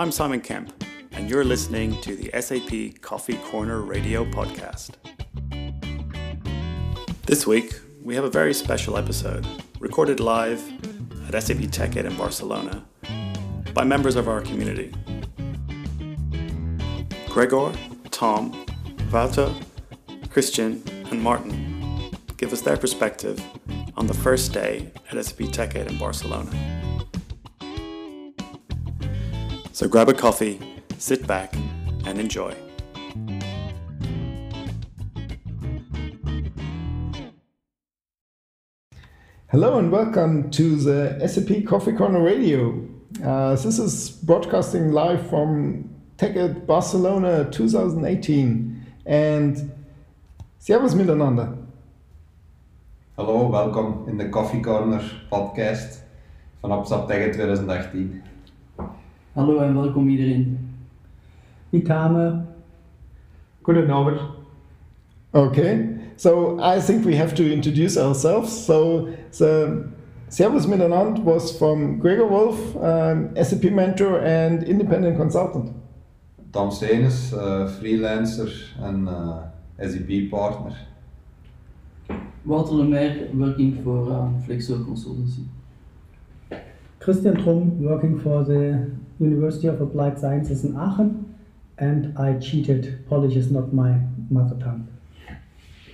I'm Simon Kemp, and you're listening to the SAP Coffee Corner Radio Podcast. This week, we have a very special episode recorded live at SAP TechEd in Barcelona by members of our community. Gregor, Tom, Wouter, Christian, and Martin give us their perspective on the first day at SAP TechEd in Barcelona. So grab a coffee, sit back, and enjoy. Hello and welcome to the SAP Coffee Corner Radio. Uh, this is broadcasting live from TechEd Barcelona 2018. And servus miteinander. Hallo, welkom in de Coffee Corner podcast van Opstap TechEd 2018. Hallo en welkom iedereen. Itame. Goedenavond. Okay, so I think we have to introduce ourselves. So the Servus Miteinander was from Gregor Wolf, um, SAP mentor and independent consultant. Tom Cenens, uh, freelancer and uh, SAP partner. Wouter Lemaire, working for Flexso Consultancy. Christian Drumm, working for the University of Applied Sciences in Aachen, and I cheated. Polish is not my mother tongue.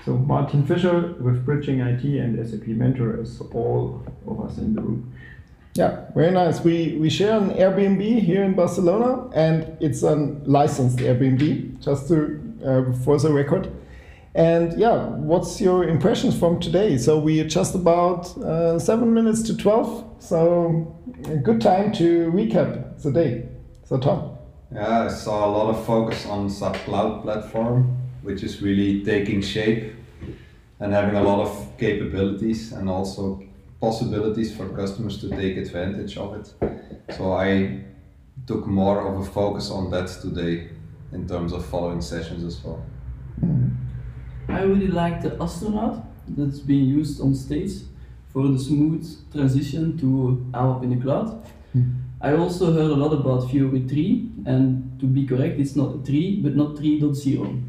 So Martin Fischer with Bridging IT and SAP Mentor as all of us in the room. Yeah, very nice. We we share an Airbnb here in Barcelona, and it's a licensed Airbnb, just to uh, for the record. And yeah, what's your impressions from today? So we are just about uh, seven minutes to twelve, so a good time to recap the day. So Tom. Yeah, I saw a lot of focus on SAP Cloud Platform, which is really taking shape and having a lot of capabilities and also possibilities for customers to take advantage of it. So I took more of a focus on that today in terms of following sessions as well. I really like the astronaut that's being used on stage for the smooth transition to ABAP in the cloud. I also heard a lot about Fiori 3, and to be correct, it's not 3, but not 3.0.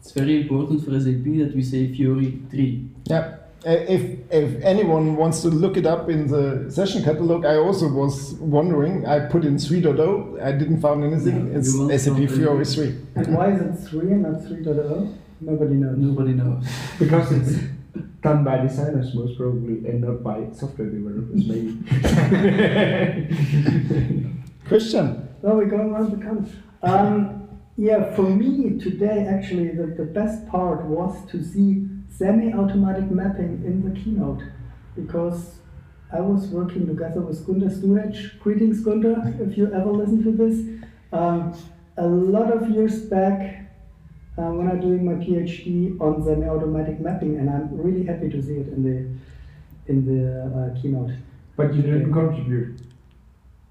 It's very important for SAP that we say Fiori 3. Yeah. Uh, If, if anyone wants to look it up in the session catalog, I also was wondering. I put in 3.0, I didn't find anything. Yeah, it's SAP something- Fiori 3. And why is it 3 and not 3.0? Nobody knows. Nobody knows. Because it's done by designers most probably and not by software developers maybe. Christian. Well, we're going around the country. Um, yeah, for me today, actually, the, the best part was to see semi-automatic mapping in the keynote, because I was working together with Gunter Sturec. Greetings, Gunter, if you ever listen to this. Um, a lot of years back, uh, when I'm doing my PhD on semi-automatic mapping, and I'm really happy to see it in the in the uh, keynote. but you didn't contribute.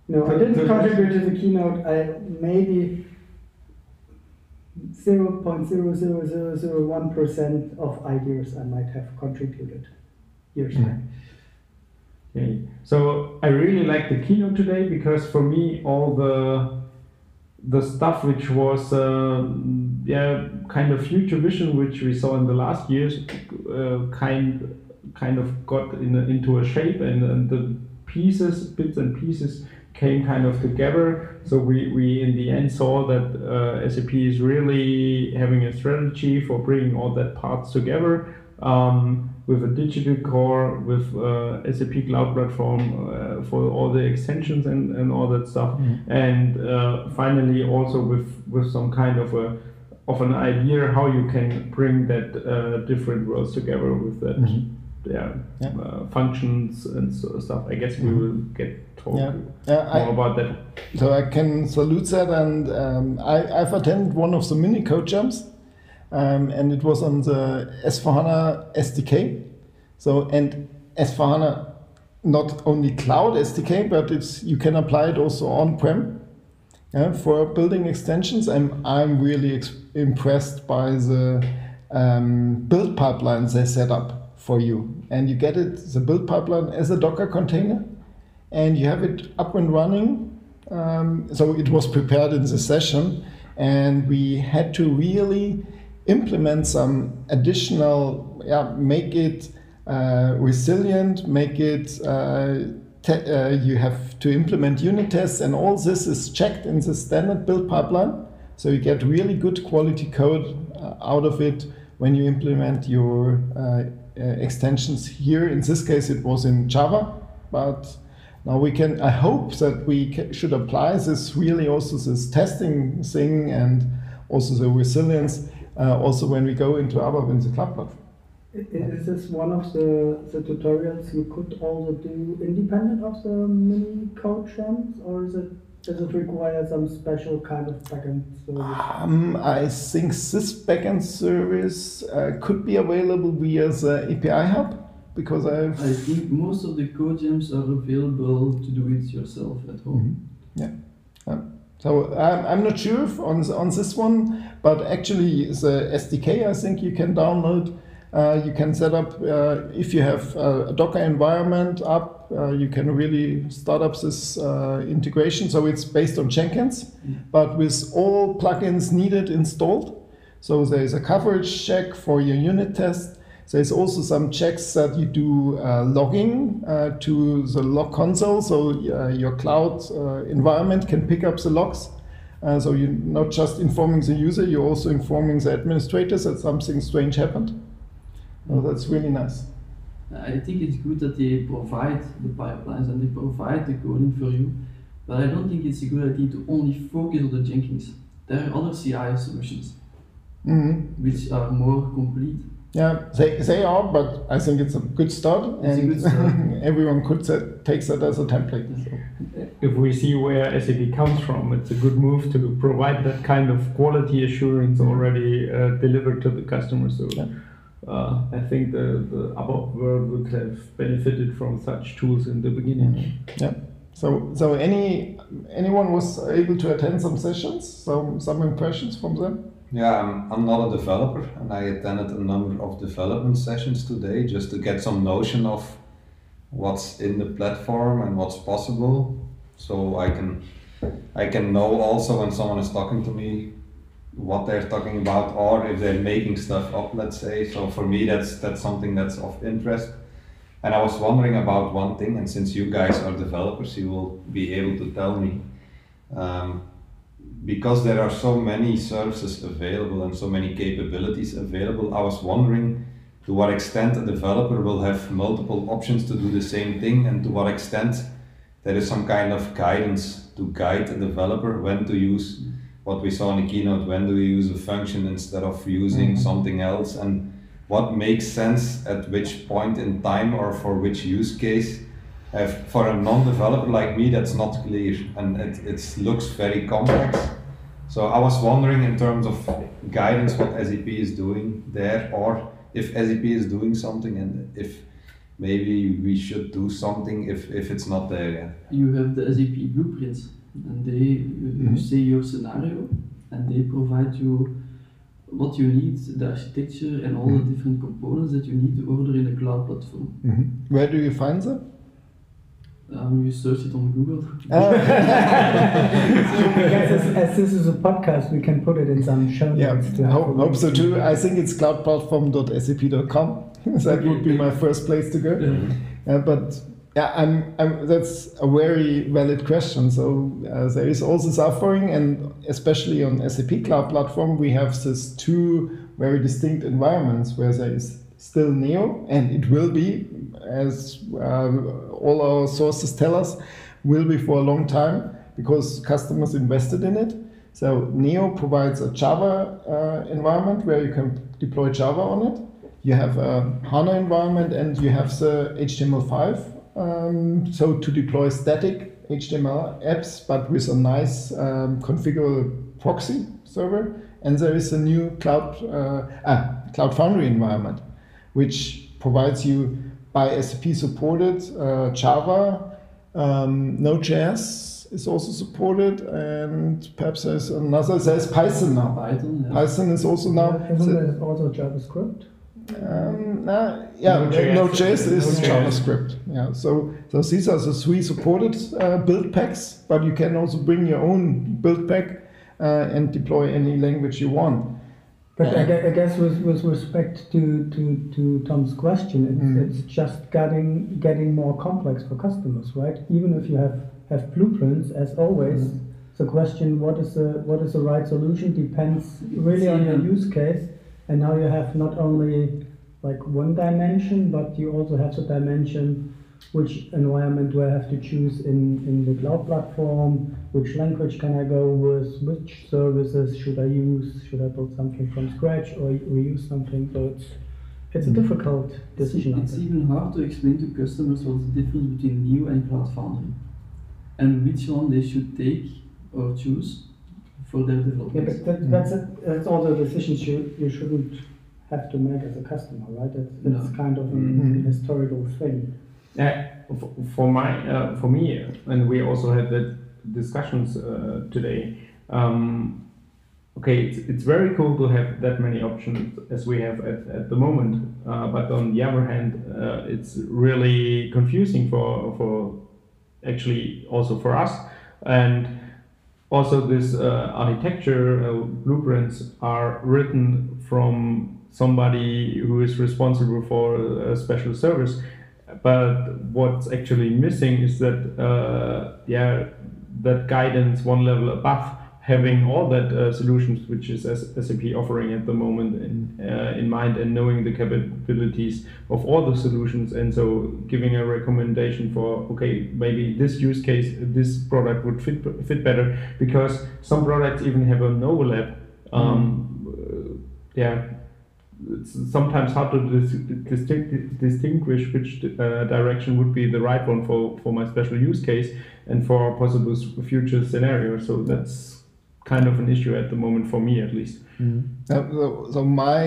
No, I didn't contribute to the keynote. I maybe zero point zero zero zero zero one percent of ideas I might have contributed years Mm. back. Okay. So I really like the keynote today because for me all the the stuff which was um, yeah kind of future vision which we saw in the last years uh, kind kind of got in a, into a shape and, and the pieces bits and pieces came kind of together. So we, we in the end saw that uh, SAP is really having a strategy for bringing all that parts together um, with a digital core, with uh, SAP Cloud Platform uh, for all the extensions and, and all that stuff, and uh, finally also with with some kind of a of an idea how you can bring that uh, different worlds together with that. Yeah, Yeah. Uh, functions and so stuff. I guess we will get talk Yeah. Yeah, more I, about that. so I can salute that, and um, I, I've attended one of the mini CodeJams, um, and it was on the S4HANA SDK. So and S4HANA not only cloud SDK, but it's you can apply it also on prem. Yeah, for building extensions, I'm I'm really impressed by the um, build pipelines they set up for you, and you get it the build pipeline as a Docker container, and you have it up and running Um, so it was prepared in the session, and we had to really implement some additional, yeah, make it uh, resilient, make it. Uh, uh, you have to implement unit tests, and all this is checked in the standard build pipeline. So you get really good quality code uh, out of it when you implement your uh, uh, extensions here. In this case, it was in Java, but now we can. I hope that we should apply this really also this testing thing and also the resilience uh, also when we go into ABAP in the cloud platform. Is this one of the, the tutorials you could also do independent of the mini CodeJams, or is it does it require some special kind of backend service? Um, I think this backend service uh, could be available via the API hub because I've. I think most of the CodeJams are available to do it yourself at home. Mm -hmm. Yeah. yeah. So I'm, I'm not sure on on this one, but actually the SDK I think you can download uh, you can set up, uh, if you have a Docker environment up, uh, you can really start up this uh, integration. So it's based on Jenkins, mm. but with all plugins needed installed. So there's a coverage check for your unit test. There's also some checks that you do uh, logging uh, to the log console. So your cloud environment can pick up the logs. so you're not just informing the user, you're also informing the administrators that something strange happened. Oh, that's really nice. I think it's good that they provide the pipelines and they provide the coding for you, but I don't think it's a good idea to only focus on the Jenkins. There are other CI solutions mm-hmm. which are more complete. Yeah, they, they are, but I think it's a good start, it's and good start. everyone could set, take that as a template. So. If we see where SAP comes from, it's a good move to provide that kind of quality assurance already uh, delivered to the customer. So. Yeah uh, I think the, the ABAP world would have benefited from such tools in the beginning. Mm-hmm. Yeah. So, so any anyone was able to attend some sessions? Some some impressions from them? Yeah, I'm, I'm not a developer, and I attended a number of development sessions today just to get some notion of what's in the platform and what's possible, so I can I can know also when someone is talking to me what they're talking about or if they're making stuff up let's say. So for me that's that's something that's of interest. And i was wondering about one thing and since you guys are developers you will be able to tell me um, because there are so many services available and so many capabilities available i was wondering to what extent a developer will have multiple options to do the same thing and to what extent there is some kind of guidance to guide a developer when to use what we saw in the keynote, when do we use a function instead of using mm-hmm. something else, and what makes sense at which point in time or for which use case. If for a non-developer like me, that's not clear, and it, it looks very complex. So I was wondering in terms of guidance what SAP is doing there, or if SAP is doing something, and if maybe we should do something if, if it's not there yet. You have the SAP blueprints and they mm-hmm. you say your scenario and they provide you what you need, the architecture and all mm-hmm. the different components that you need to order in a cloud platform. Mm-hmm. Where do you find them? Um, you search it on Google. Oh. so, as, as, this is a podcast, we can put it in some show notes. Yeah, hope, hope so too. I think it's cloudplatform.sap.com. that would be my first place to go. Yeah. Uh, but yeah, I'm, I'm, that's a very valid question. So uh, there is also suffering, and especially on SAP Cloud Platform, we have these two very distinct environments where there is still Neo, and it will be, as uh, all our sources tell us, will be for a long time because customers invested in it. So Neo provides a Java uh, environment where you can deploy Java on it. You have a HANA environment and you have the HTML5 um, so to deploy static HTML apps, but with a nice um, configurable proxy server. And there is a new cloud uh, ah, Cloud Foundry environment, which provides you by SAP supported uh, Java, um, Node.js is also supported, and perhaps there's another. There's Python now. Python, yeah. Python is also now. Isn't there also JavaScript? Um, nah, yeah, Node.js. Node.js is Node.js. JavaScript. Yeah, so so these are the three supported uh, build packs, but you can also bring your own build pack uh, and deploy any language you want. But I, gue- I guess with, with respect to, to, to Tom's question, it's, Mm. it's just getting getting more complex for customers, right? Even if you have, have blueprints, as always, Mm. the question what is the what is the right solution depends really on your use case. And now you have not only like one dimension, but you also have the dimension which environment do I have to choose in, in the cloud platform, which language can I go with, which services should I use, should I build something from scratch or reuse something, so it's, it's a mm-hmm. difficult decision. I it's even hard to explain to customers what's the difference between Neo and Cloud Foundry and which one they should take or choose for their Yeah, development. but that, that's, a, that's also decisions you, you shouldn't have to make as a customer, right? It's, it's No. kind of an Mhm. historical thing. Yeah, for, for my uh, for me, and we also had that discussions uh, today. Um, okay, it's, it's very cool to have that many options as we have at, at the moment, uh, but on the other hand, uh, it's really confusing for for actually also for us and also this uh, architecture uh, blueprints are written from somebody who is responsible for a special service. But what's actually missing is that uh, yeah that guidance one level above having all that uh, solutions which is SAP offering at the moment in, uh, in mind and knowing the capabilities of all the solutions and so giving a recommendation for okay maybe this use case this product would fit fit better because some products even have an overlap um, uh, yeah it's sometimes hard to dis- distinct, distinguish which uh, direction would be the right one for, for my special use case and for possible future scenarios. So that's kind of an issue at the moment for me, at least. Uh, so, so my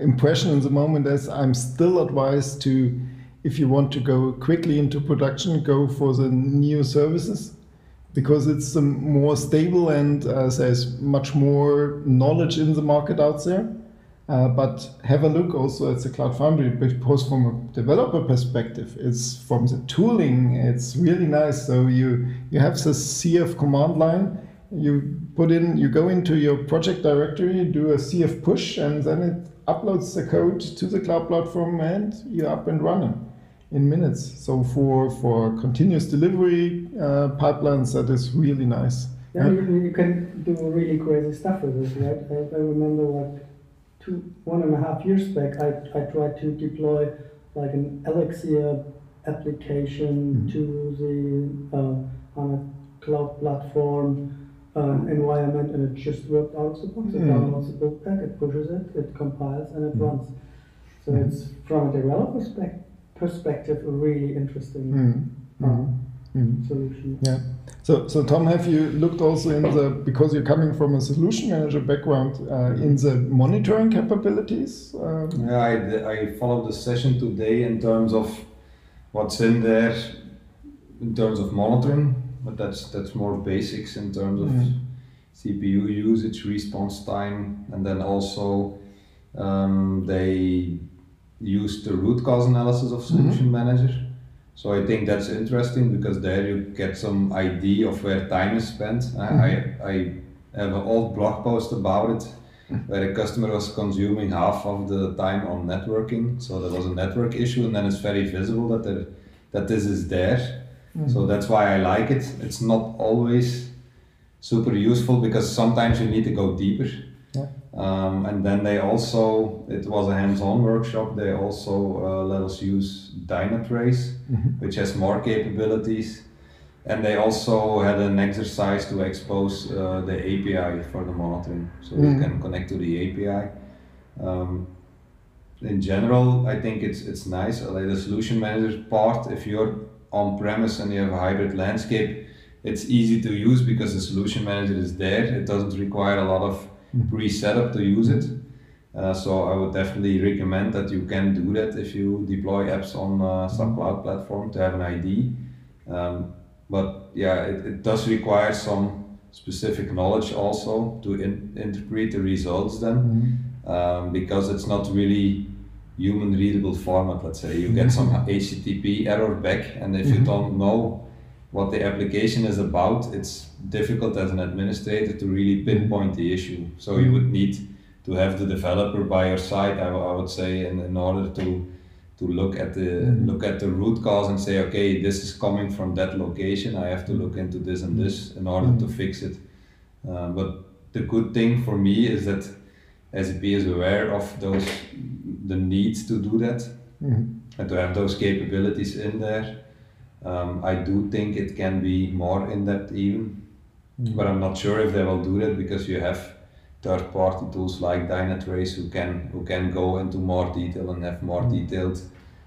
impression in the moment is I'm still advised to, if you want to go quickly into production, go for the Neo services because it's more stable and uh, there's much more knowledge in the market out there. Uh, but have a look also at the Cloud Foundry because from a developer perspective, it's from the tooling, it's really nice. So you you have the CF command line, you put in, you go into your project directory, do a CF push, and then it uploads the code to the cloud platform, and you're up and running in minutes. So for for continuous delivery uh, pipelines, that is really nice. Yeah, you, you can do really crazy stuff with this, right? I, I remember like two, one and a half years back, I, I tried to deploy like an Elixir application Mhm. to the uh, on a cloud platform uh, environment, and it just worked out of the box. It downloads the build pack, it pushes it, it compiles, and it Mhm. runs. So Mhm. it's from a developer spec- perspective a really interesting Mm. uh, Mm. Mm. solution. So, so Tom, have you looked also in the because you're coming from a solution manager background uh, in the monitoring capabilities? Um, Yeah, I, I followed the session today in terms of what's in there in terms of monitoring, but that's that's more basics in terms of Mhm. CPU usage, response time, and then also um, they use the root cause analysis of Solution Manager. So I think that's interesting because there you get some idea of where time is spent. I, I, I have an old blog post about it where a customer was consuming half of the time on networking. So there was a network issue, and then it's very visible that there, that this is there. So that's why I like it. It's not always super useful because sometimes you need to go deeper. Yeah. Um, and then they also, it was a hands-on workshop. They also uh, let us use Dynatrace, Mhm. which has more capabilities. And they also had an exercise to expose uh, the API for the monitoring, so you Mhm. can connect to the API. Um, in general, I think it's it's nice. uh, Like the solution manager part, if you're on premise and you have a hybrid landscape, it's easy to use because the solution manager is there. It doesn't require a lot of pre-setup to use it. Uh, so I would definitely recommend that you can do that if you deploy apps on uh, some cloud platform to have an ID. Um, but yeah, it, it does require some specific knowledge also to in, interpret the results then Mhm. um, because it's not really human readable format. Let's say you get some mm-hmm. HTTP error back, and if you mm-hmm. don't know what the application is about, it's difficult as an administrator to really mm-hmm. pinpoint the issue. So you would need to have the developer by your side. I, I would say, in, in order to to look at the look at the root cause and say, okay, this is coming from that location. I have to look into this and this in order to fix it. Uh, but the good thing for me is that SAP is aware of those the needs to do that and to have those capabilities in there. Um, I do think it can be more in depth even, but I'm not sure if they will do that because you have third-party tools like Dynatrace who can who can go into more detail and have more detailed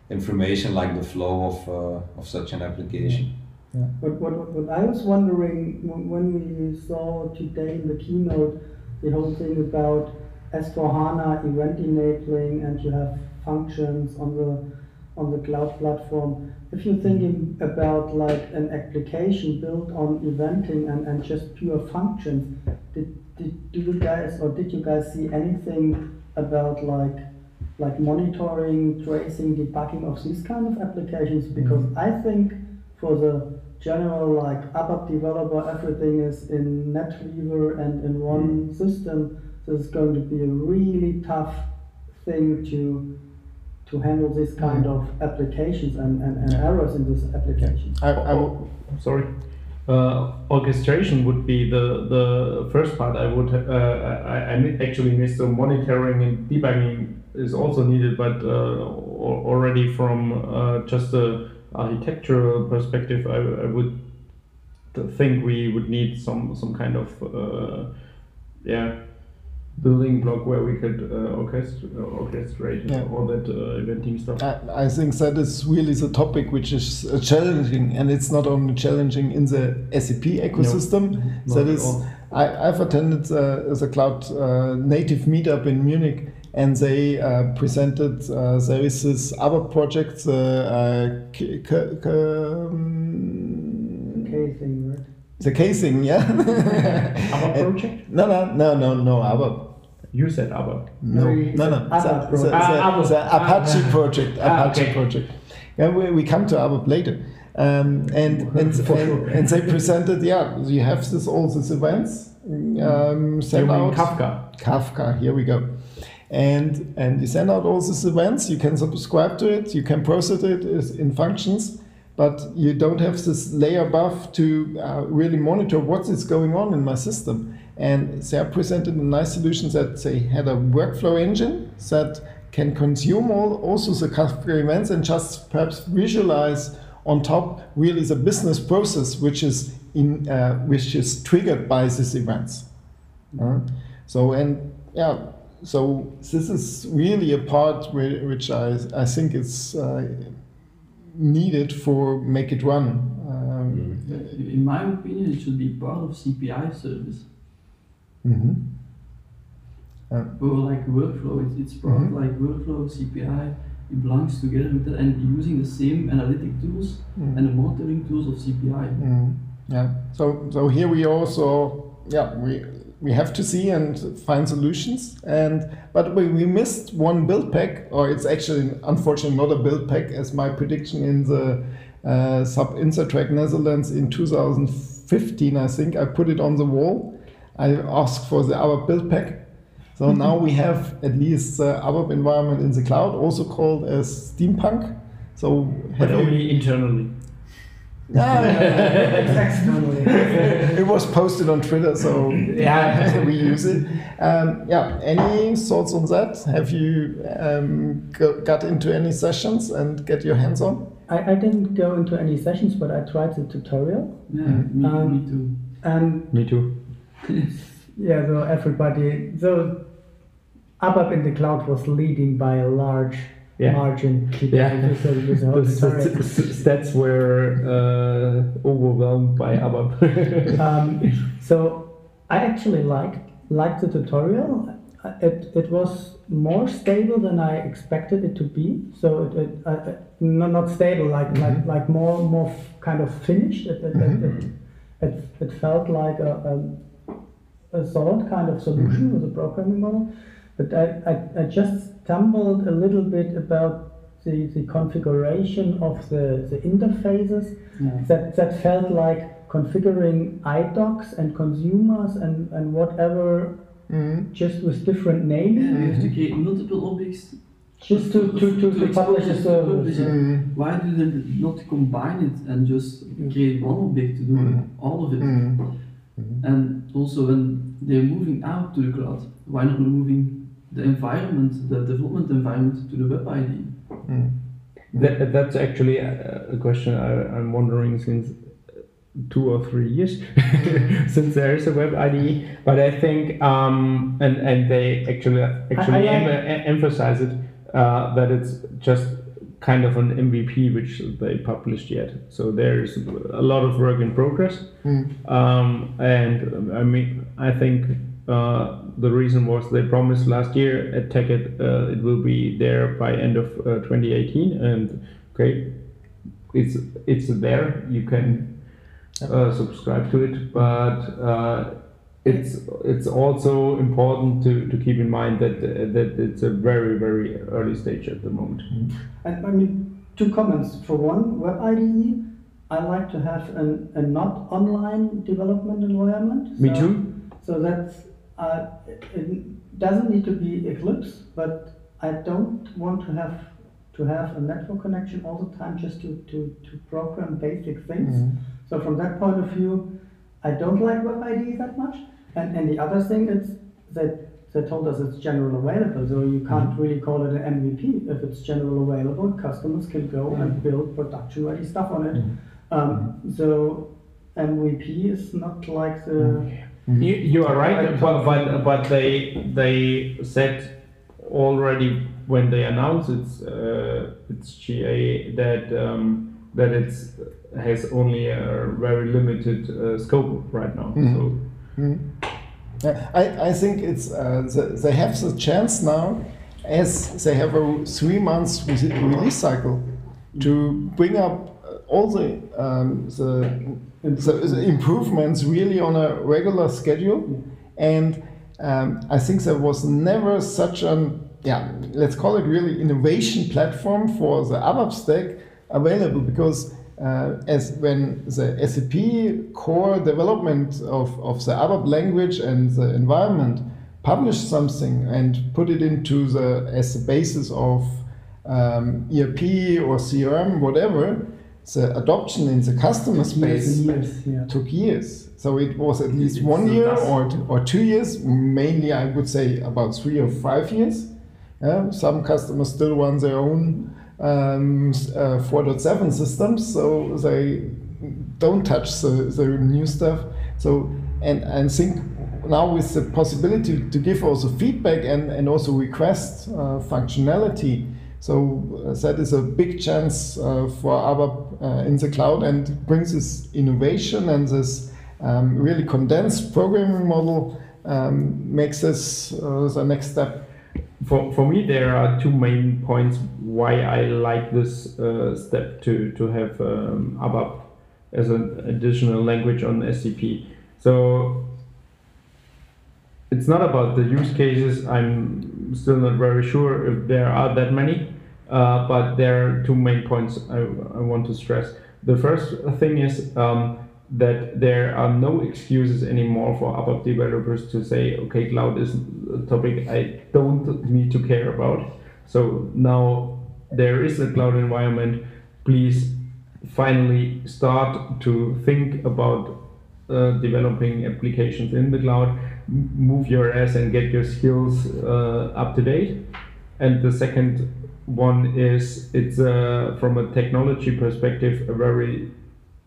information like the flow of uh, of such an application. Yeah. But what, what, what I was wondering when, when we saw today in the keynote the whole thing about S4HANA event enabling and you have functions on the on the cloud platform. If you're thinking about like an application built on eventing and, and just pure functions, did, did do you guys or did you guys see anything about like like monitoring, tracing, debugging of these kind of applications? Mm-hmm. Because I think for the general like app developer, everything is in NetWeaver and in one mm-hmm. system. This is going to be a really tough thing to to handle this kind of applications and, and, and errors in this application. I, I w- sorry. Uh, orchestration would be the, the first part. I would uh, I, I actually missed the monitoring and debugging is also needed, but uh, al- already from uh, just a architectural perspective, I, I would think we would need some some kind of uh, yeah building block where we could uh, orchest- uh, orchestrate Yeah. all that uh, eventing stuff. I, I think that is really the topic which is uh, challenging, and it's not only challenging in the SAP ecosystem. not that at is, all. I, I've attended uh, the cloud uh, native meetup in Munich, and they uh, presented uh, there is this other project, uh, uh, K- K- K- um, Okay, thing, right? the casing, yeah. ABAP And- project? No, no, no, no, no, ABAP. You said ABAP. No, No, no, It's, an The, ABAP the, the, project. Ah, Apache project. Ah, Apache okay. project. Yeah, we, we come to ABAP later. Um, and and, For and, and they presented, yeah, you have this all these events um, You sent out. Kafka. Kafka, here we go. And and you send out all these events, you can subscribe to it, you can process it in functions, but you don't have this layer above to uh, really monitor what is going on in my system. And they are presented a nice solution that they had a workflow engine that can consume all also the Kafka events and just perhaps visualize on top really the business process which is in uh, which is triggered by these events. Uh, so and yeah, so this is really a part which I, I think is uh, needed for make it run. Um, In my opinion, it should be part of CPI service mhm. or like workflow. It's, it's part Mhm. like workflow CPI. It belongs together with that and using the same analytic tools Mm. and the monitoring tools of CPI. Mm, yeah. So so here we also yeah we we have to see and find solutions and but we, we missed one build pack or it's actually unfortunately not a build pack as my prediction in the uh, SAP Inside Track Netherlands in 2015 I think I put it on the wall. I asked for the ABAP build pack. So now we have at least the ABAP environment in the cloud, also called as Steampunk. So But have you- only internally. Yeah, Externally. it was posted on Twitter, so Yeah. we use it. Um, yeah, any thoughts on that? Have you um, got into any sessions and get your hands on? I, I didn't go into any sessions, but I tried the tutorial. Yeah, Mm-hmm. me, Um, me too. And Me too. yeah, so everybody, so ABAP in the cloud was leading by a large Yeah. margin. Yeah. With the, were uh, overwhelmed by ABAP. um, so I actually liked liked the tutorial. Uh, It, it was more stable than I expected it to be. So it, it uh, uh, not, not stable, like like like more more f- kind of finished. It it, it, it, it, it felt like a, a, a solid kind of solution with a programming model. But I, I, I just stumbled a little bit about the, the configuration of the, the interfaces Yeah. that, that felt like configuring iDocs and consumers and, and whatever Mhm. just with different Yeah, names we have to create multiple objects just to, to, to, to publish a expose it, to service. publish it. Mhm. Why do they not combine it and just create one object to do Mhm. all of it? Mhm. And also when they're moving out to the cloud, why not moving the environment, the development environment to the Web IDE? Mhm. That, that's actually a, a question I, I'm wondering since two or three years since there is a Web IDE. But I think um, and and they actually actually I- I em- like- em- emphasize it uh, that it's just kind of an MVP which they published yet. So there's a lot of work in progress. Mhm. Um, and I mean, I think uh, the reason was they promised last year at TechEd uh, it will be there by end of uh, 2018, and okay, it's it's there. You can uh, subscribe to it, but uh, it's it's also important to, to keep in mind that uh, that it's a very very early stage at the moment. And I mean, two comments. For one, Web IDE, I like to have an, a not online development environment. Me too. So that's, uh, it, doesn't need to be Eclipse, but I don't want to have to have a network connection all the time just to, to, to program basic things. Mhm. So from that point of view, I don't like Web IDE that much. And, and the other thing is that they told us it's general available, so you can't really call it an MVP. If it's general available, customers can go and build production ready stuff on it. Um, so MVP is not like the You, you are right, Right. but, but but they they said already when they announced its uh, its GA that um, that it's has only a very limited uh, scope right now. So. Yeah, I, I think it's uh, the, they have the chance now, as they have a three months release cycle, to bring up uh, all the um, the, the, the improvements really on a regular schedule, and um, I think there was never such an yeah let's call it really innovation platform for the ABAP stack available because uh, as when the SAP core development of, of the ABAP language and the environment published something and put it into the as the basis of um, ERP or CRM, whatever, the adoption in the customer space years. Yeah. took years. So it was at least It's one year or, or two years, mainly I would say about three or five years. Yeah, some customers still run their own um, uh, 4.7 systems, so they don't touch the, the new stuff. So, and I think now with the possibility to give also feedback and, and also request uh, functionality, so uh, that is a big chance uh, for ABAP uh, in the cloud and brings this innovation and this um, really condensed programming model um, makes this uh, the next step. for, for me there are two main points why I like this uh, step to to have um, ABAP as an additional language on SCP. So it's not about the use cases. I'm still not very sure if there are that many, uh, but there are two main points I, I want to stress. The first thing is um, that there are no excuses anymore for ABAP developers to say, okay, cloud is a topic I don't need to care about. So now there is a cloud environment. Please finally start to think about uh, developing applications in the cloud, move your ass and get your skills uh, up to date. And the second one is it's uh, from a technology perspective a very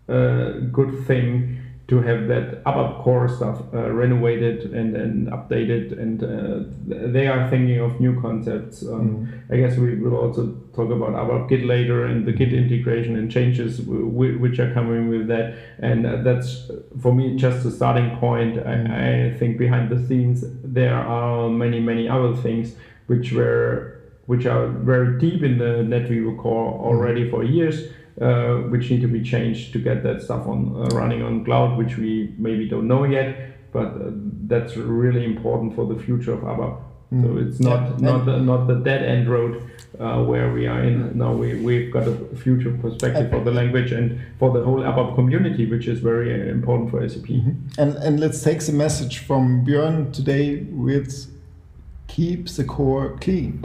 uh, good thing to have that ABAP core stuff uh, renovated and, and updated and uh, they are thinking of new concepts. Um, I guess we will also talk about ABAP Git later and the Git integration and changes which are coming with that. And uh, that's for me just a starting point. I, I think behind the scenes there are many many other things which were which are very deep in the NetWeaver core already for years. Uh, which need to be changed to get that stuff on uh, running on cloud, which we maybe don't know yet, but uh, that's really important for the future of ABAP. So it's not Yeah, not the, not the dead end road uh, where we are in. Now we we've got a future perspective for the language and for the whole ABAP community, which is very important for SAP. And and let's take the message from Björn today with keep the core clean.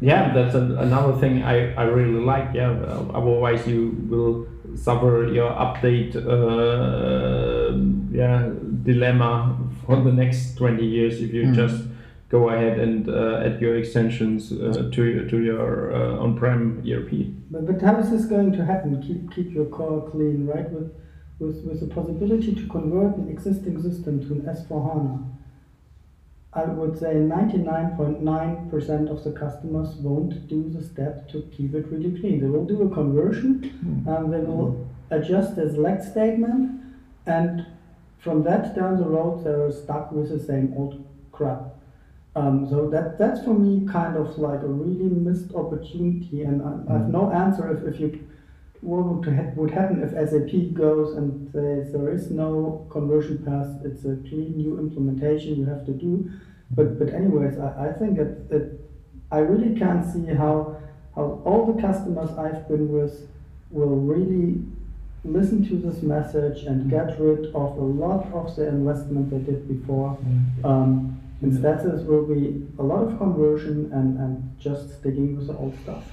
Yeah, that's an, another thing I, I really like. Yeah, uh, otherwise you will suffer your update uh, yeah dilemma for the next twenty years if you Mm. just go ahead and uh, add your extensions uh, to your- to your uh, on-prem ERP. But, but how is this going to happen? Keep keep your core clean, right? With with with the possibility to convert an existing system to an S4 HANA. I would say 99.9% of the customers won't do the step to keep it really clean. They will do a conversion, and they will adjust the select statement, and from that down the road, they're stuck with the same old crap. Um, so that that's for me kind of like a really missed opportunity, and I, I have no answer if, if you what would, ha- would happen if SAP goes and says there is no conversion path, it's a clean new implementation you have to do. But but anyways, I, I think that, that I really can't see how how all the customers I've been with will really listen to this message and get rid of a lot of the investment they did before. Um, Instead, this will be a lot of conversion and, and just sticking with the old stuff.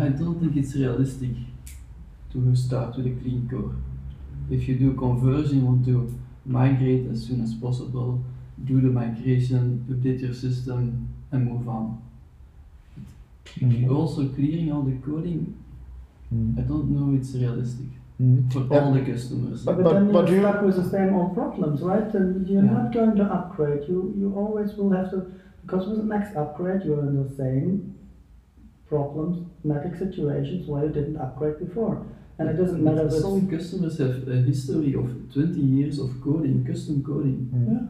I don't think it's realistic to start with a clean core. If you do conversion, you want to migrate as soon as possible, do the migration, update your system, and move on. Mm-hmm. Also, clearing all the coding, I don't know if it's realistic Mm. for Yeah. all the customers. But- But, but- then but you're stuck with the same old problems, right? And you're Yeah. not going to upgrade. You you always will have to because with the next upgrade you're in the same problems, problematic situations where you didn't upgrade before. And it doesn't matter if Some customers have a history of 20 years of coding, custom coding. Yeah.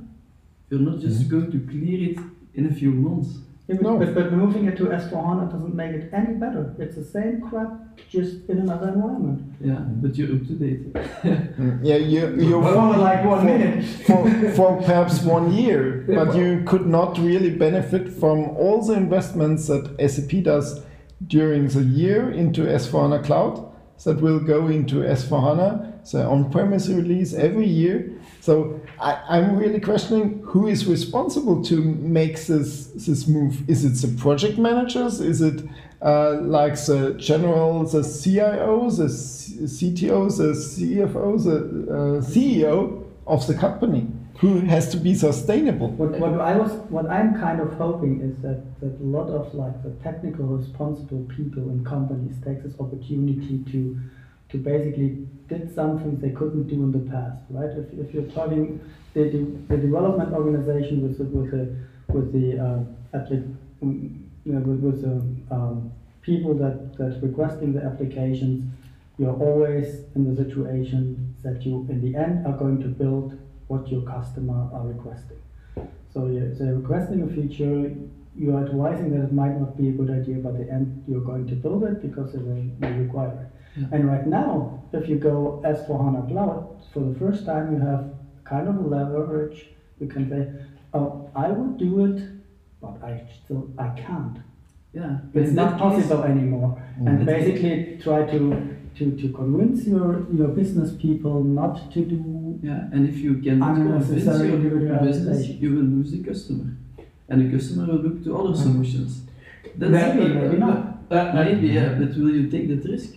You're not just going to clear it in a few months. Yeah, but, No. but, but moving it to S4HANA doesn't make it any better. It's the same crap, just in another environment. Yeah, but you're up to date. Mm, Yeah, you you But only like one for, minute. for, for perhaps one year, but you could not really benefit from all the investments that SAP does during the year into S4HANA Cloud that will go into S4HANA, the on-premise release every year. So I, I'm really questioning who is responsible to make this this move. Is it the project managers? Is it uh, like the general, the CIO, the CTO, the CFO, the uh, CEO of the company who has to be sustainable? What, what I was, what I'm kind of hoping is that, that a lot of like the technical responsible people in companies take this opportunity to, to basically did something they couldn't do in the past, right? If, if you're talking the, the, development organization with the, with the, with the uh, um, you know, with, with the um, people that, that requesting the applications, you're always in the situation that you, in the end, are going to build what your customer are requesting. So you're, they're requesting a feature, you are advising that it might not be a good idea, but at the end you're going to build it because it will require it. Yeah. And right now, if you go S4 HANA Cloud, for the first time you have kind of a leverage. You can say, oh, I would do it, but I still I can't. Yeah, It's not case- possible anymore. Mm-hmm. And basically try to, to, to convince your, your business people not to do Yeah, and if you cannot convince Unnecessary your business, you will lose the customer, and the customer will look to other solutions. That's Maybe, maybe not. Uh, maybe, yeah, but will you take that risk?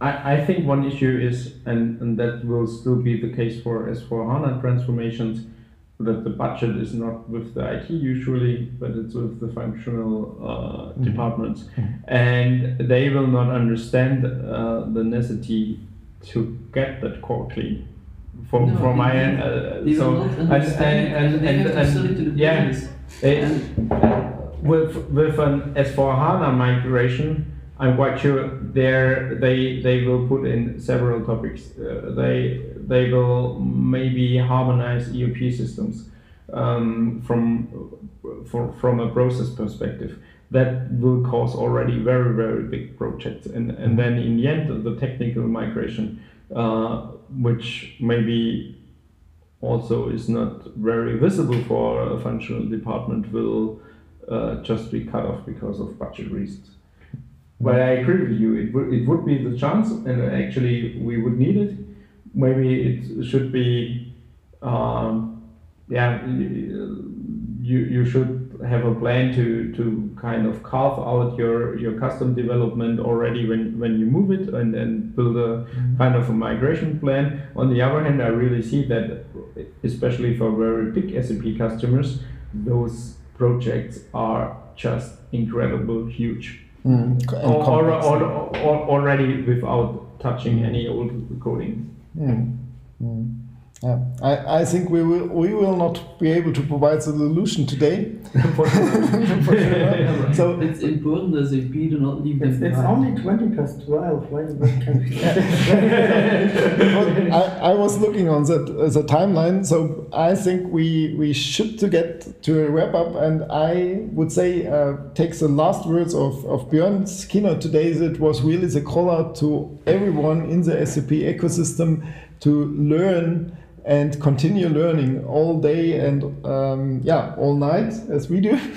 I, I think one issue is, and, and that will still be the case for S4 HANA transformations, that the budget is not with the IT usually, but it's with the functional uh, departments. And they will not understand uh, the necessity to get that core clean. From, No, from my end, uh, They so will not and, understand and, it, and, and they and, have to sell it to the and yeah, business. Eh, And with with an S4 HANA migration, I'm quite sure there they they will put in several topics. Uh, they they will maybe harmonize ERP systems um, from for, from a process perspective. That will cause already very very big projects, and and then in the end the technical migration, uh, which maybe also is not very visible for a functional department will uh, just be cut off because of budget reasons. But I agree with you. It would it would be the chance, and actually we would need it. Maybe it should be, um, yeah. You you should have a plan to to kind of carve out your your custom development already when when you move it, and then build a kind of a migration plan. On the other hand, I really see that, especially for very big SAP customers, those projects are just incredible, huge Mm. or, or, or, or already without touching any old coding. Mm. Mm. Yeah. I, I think we will we will not be able to provide the solution today. For sure. So it's important that SAP do not leave them It's, it's behind. only 20 past 12. Why what can we I, I was looking on that as a timeline, so I think we we should to get to a wrap up, and I would say uh, takes the last words of of Björn's keynote today. That was really the call out to everyone in the SAP ecosystem to learn and continue learning all day and um, yeah all night as we do.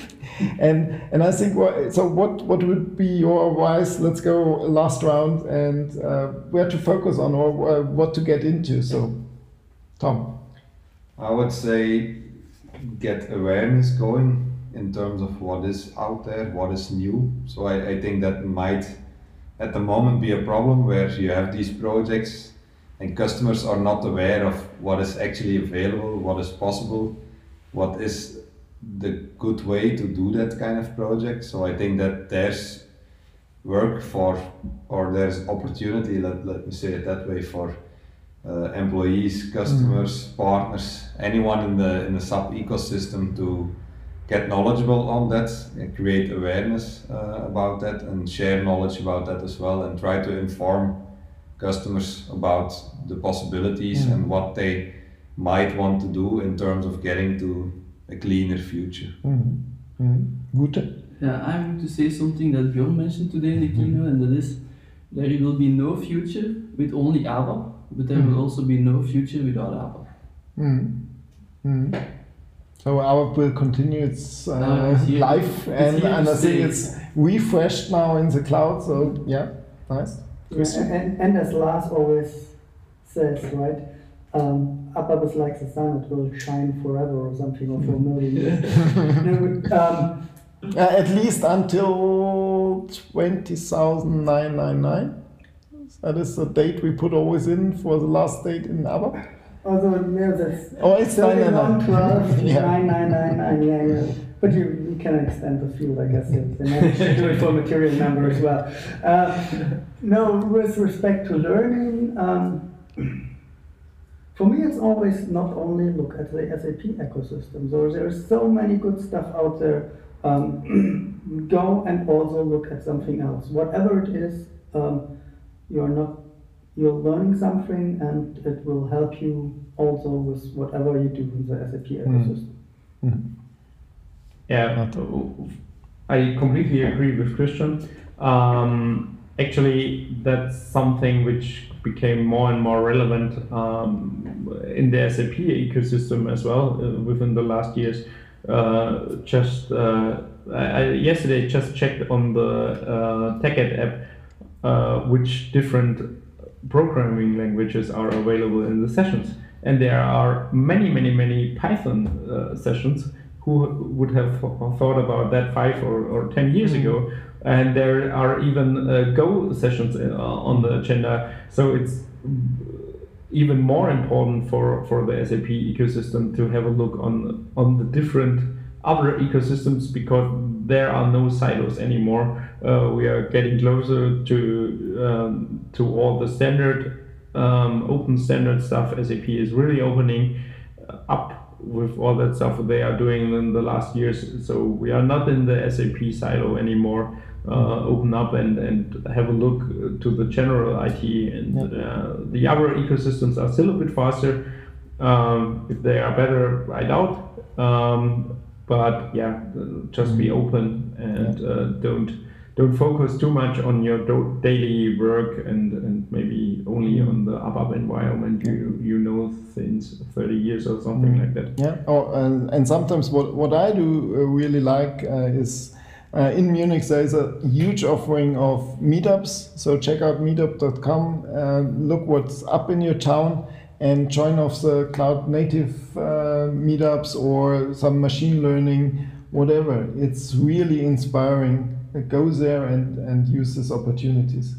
And and I think so what what would be your advice? Let's go last round and uh, where to focus on or uh, what to get into. So Tom. I would say get awareness going in terms of what is out there, what is new. So I, I think that might at the moment be a problem where you have these projects and customers are not aware of what is actually available, what is possible, what is the good way to do that kind of project. So I think that there's work for or there's opportunity, let, let me say it that way, for uh, employees, customers, partners, anyone in the in the SAP ecosystem to get knowledgeable on that, and create awareness uh, about that, and share knowledge about that as well, and try to inform customers about the possibilities Mm. and what they might want to do in terms of getting to a cleaner future. mm -hmm. Gute Yeah, I'm going to say something that Bjorn mentioned today in the keynote, and that is there will be no future with only ABAP, but there will also be no future without ABAP. mm. Mm. so our will continue its uh, Uh, it's here- life it's and, and I think it's refreshed now in the cloud so yeah nice And, and as Lars always says, right? Um, ABAP is like the sun; it will shine forever, or something, or for a million years. No, um, Uh, at least until 20,999. That is the date we put always in for the last date in ABAP. although yeah, that's Oh, it's 31, 12, 999. 9999, yeah, yeah. But you can extend the field, I guess. If they manage to do it for material number as well. Uh, no, with respect to learning, um, for me, it's always not only look at the SAP ecosystem. So there's so many good stuff out there. Um, go and also look at something else, whatever it is. Um, you're not you're learning something, and it will help you also with whatever you do in the SAP ecosystem. Yeah, I completely agree with Christian. Um, actually, that's something which became more and more relevant um, in the SAP ecosystem as well uh, within the last years. Uh, just uh, I, I yesterday just checked on the uh, TechEd app uh, which different programming languages are available in the sessions, and there are many, many, many Python uh, sessions. Who would have thought about that five or, or ten years ago? And there are even uh, Go sessions uh, on the agenda. So it's even more important for, for the SAP ecosystem to have a look on on the different other ecosystems because there are no silos anymore. Uh, we are getting closer to um, to all the standard um, open standard stuff. SAP is really opening up with all that stuff they are doing in the last years. So we are not in the SAP silo anymore. Uh, open up and, and have a look to the general IT and uh, the other ecosystems are still a bit faster. Um, if they are better, I doubt. Um, but yeah, just be open and uh, don't don't focus too much on your do- daily work and, and maybe only on the ABAP environment you, you know since 30 years or something like that. Yeah. Oh, and, and sometimes what, what I do uh, really like uh, is uh, in Munich there is a huge offering of meetups. So check out meetup.com, uh, look what's up in your town, and join off the cloud native uh, meetups or some machine learning, whatever. It's really inspiring. Go there and, and use these opportunities.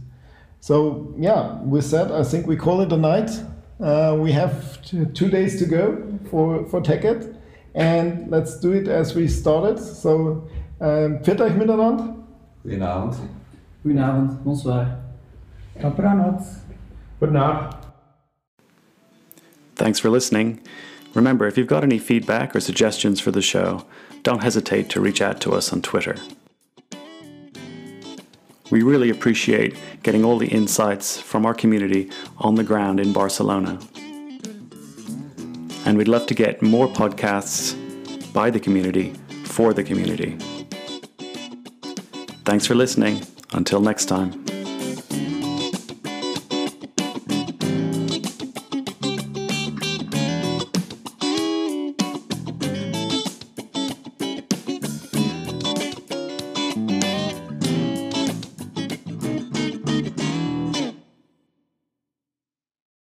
So yeah, with that, I think we call it a night. Uh, we have t- two days to go for for TechEd, and let's do it as we started. So, um, pfiat euch miteinander. Goedenavond. Goedenavond, bonsoir. Dobranoc. Good night. Thanks for listening. Remember, if you've got any feedback or suggestions for the show, don't hesitate to reach out to us on Twitter. We really appreciate getting all the insights from our community on the ground in Barcelona. And we'd love to get more podcasts by the community for the community. Thanks for listening. Until next time.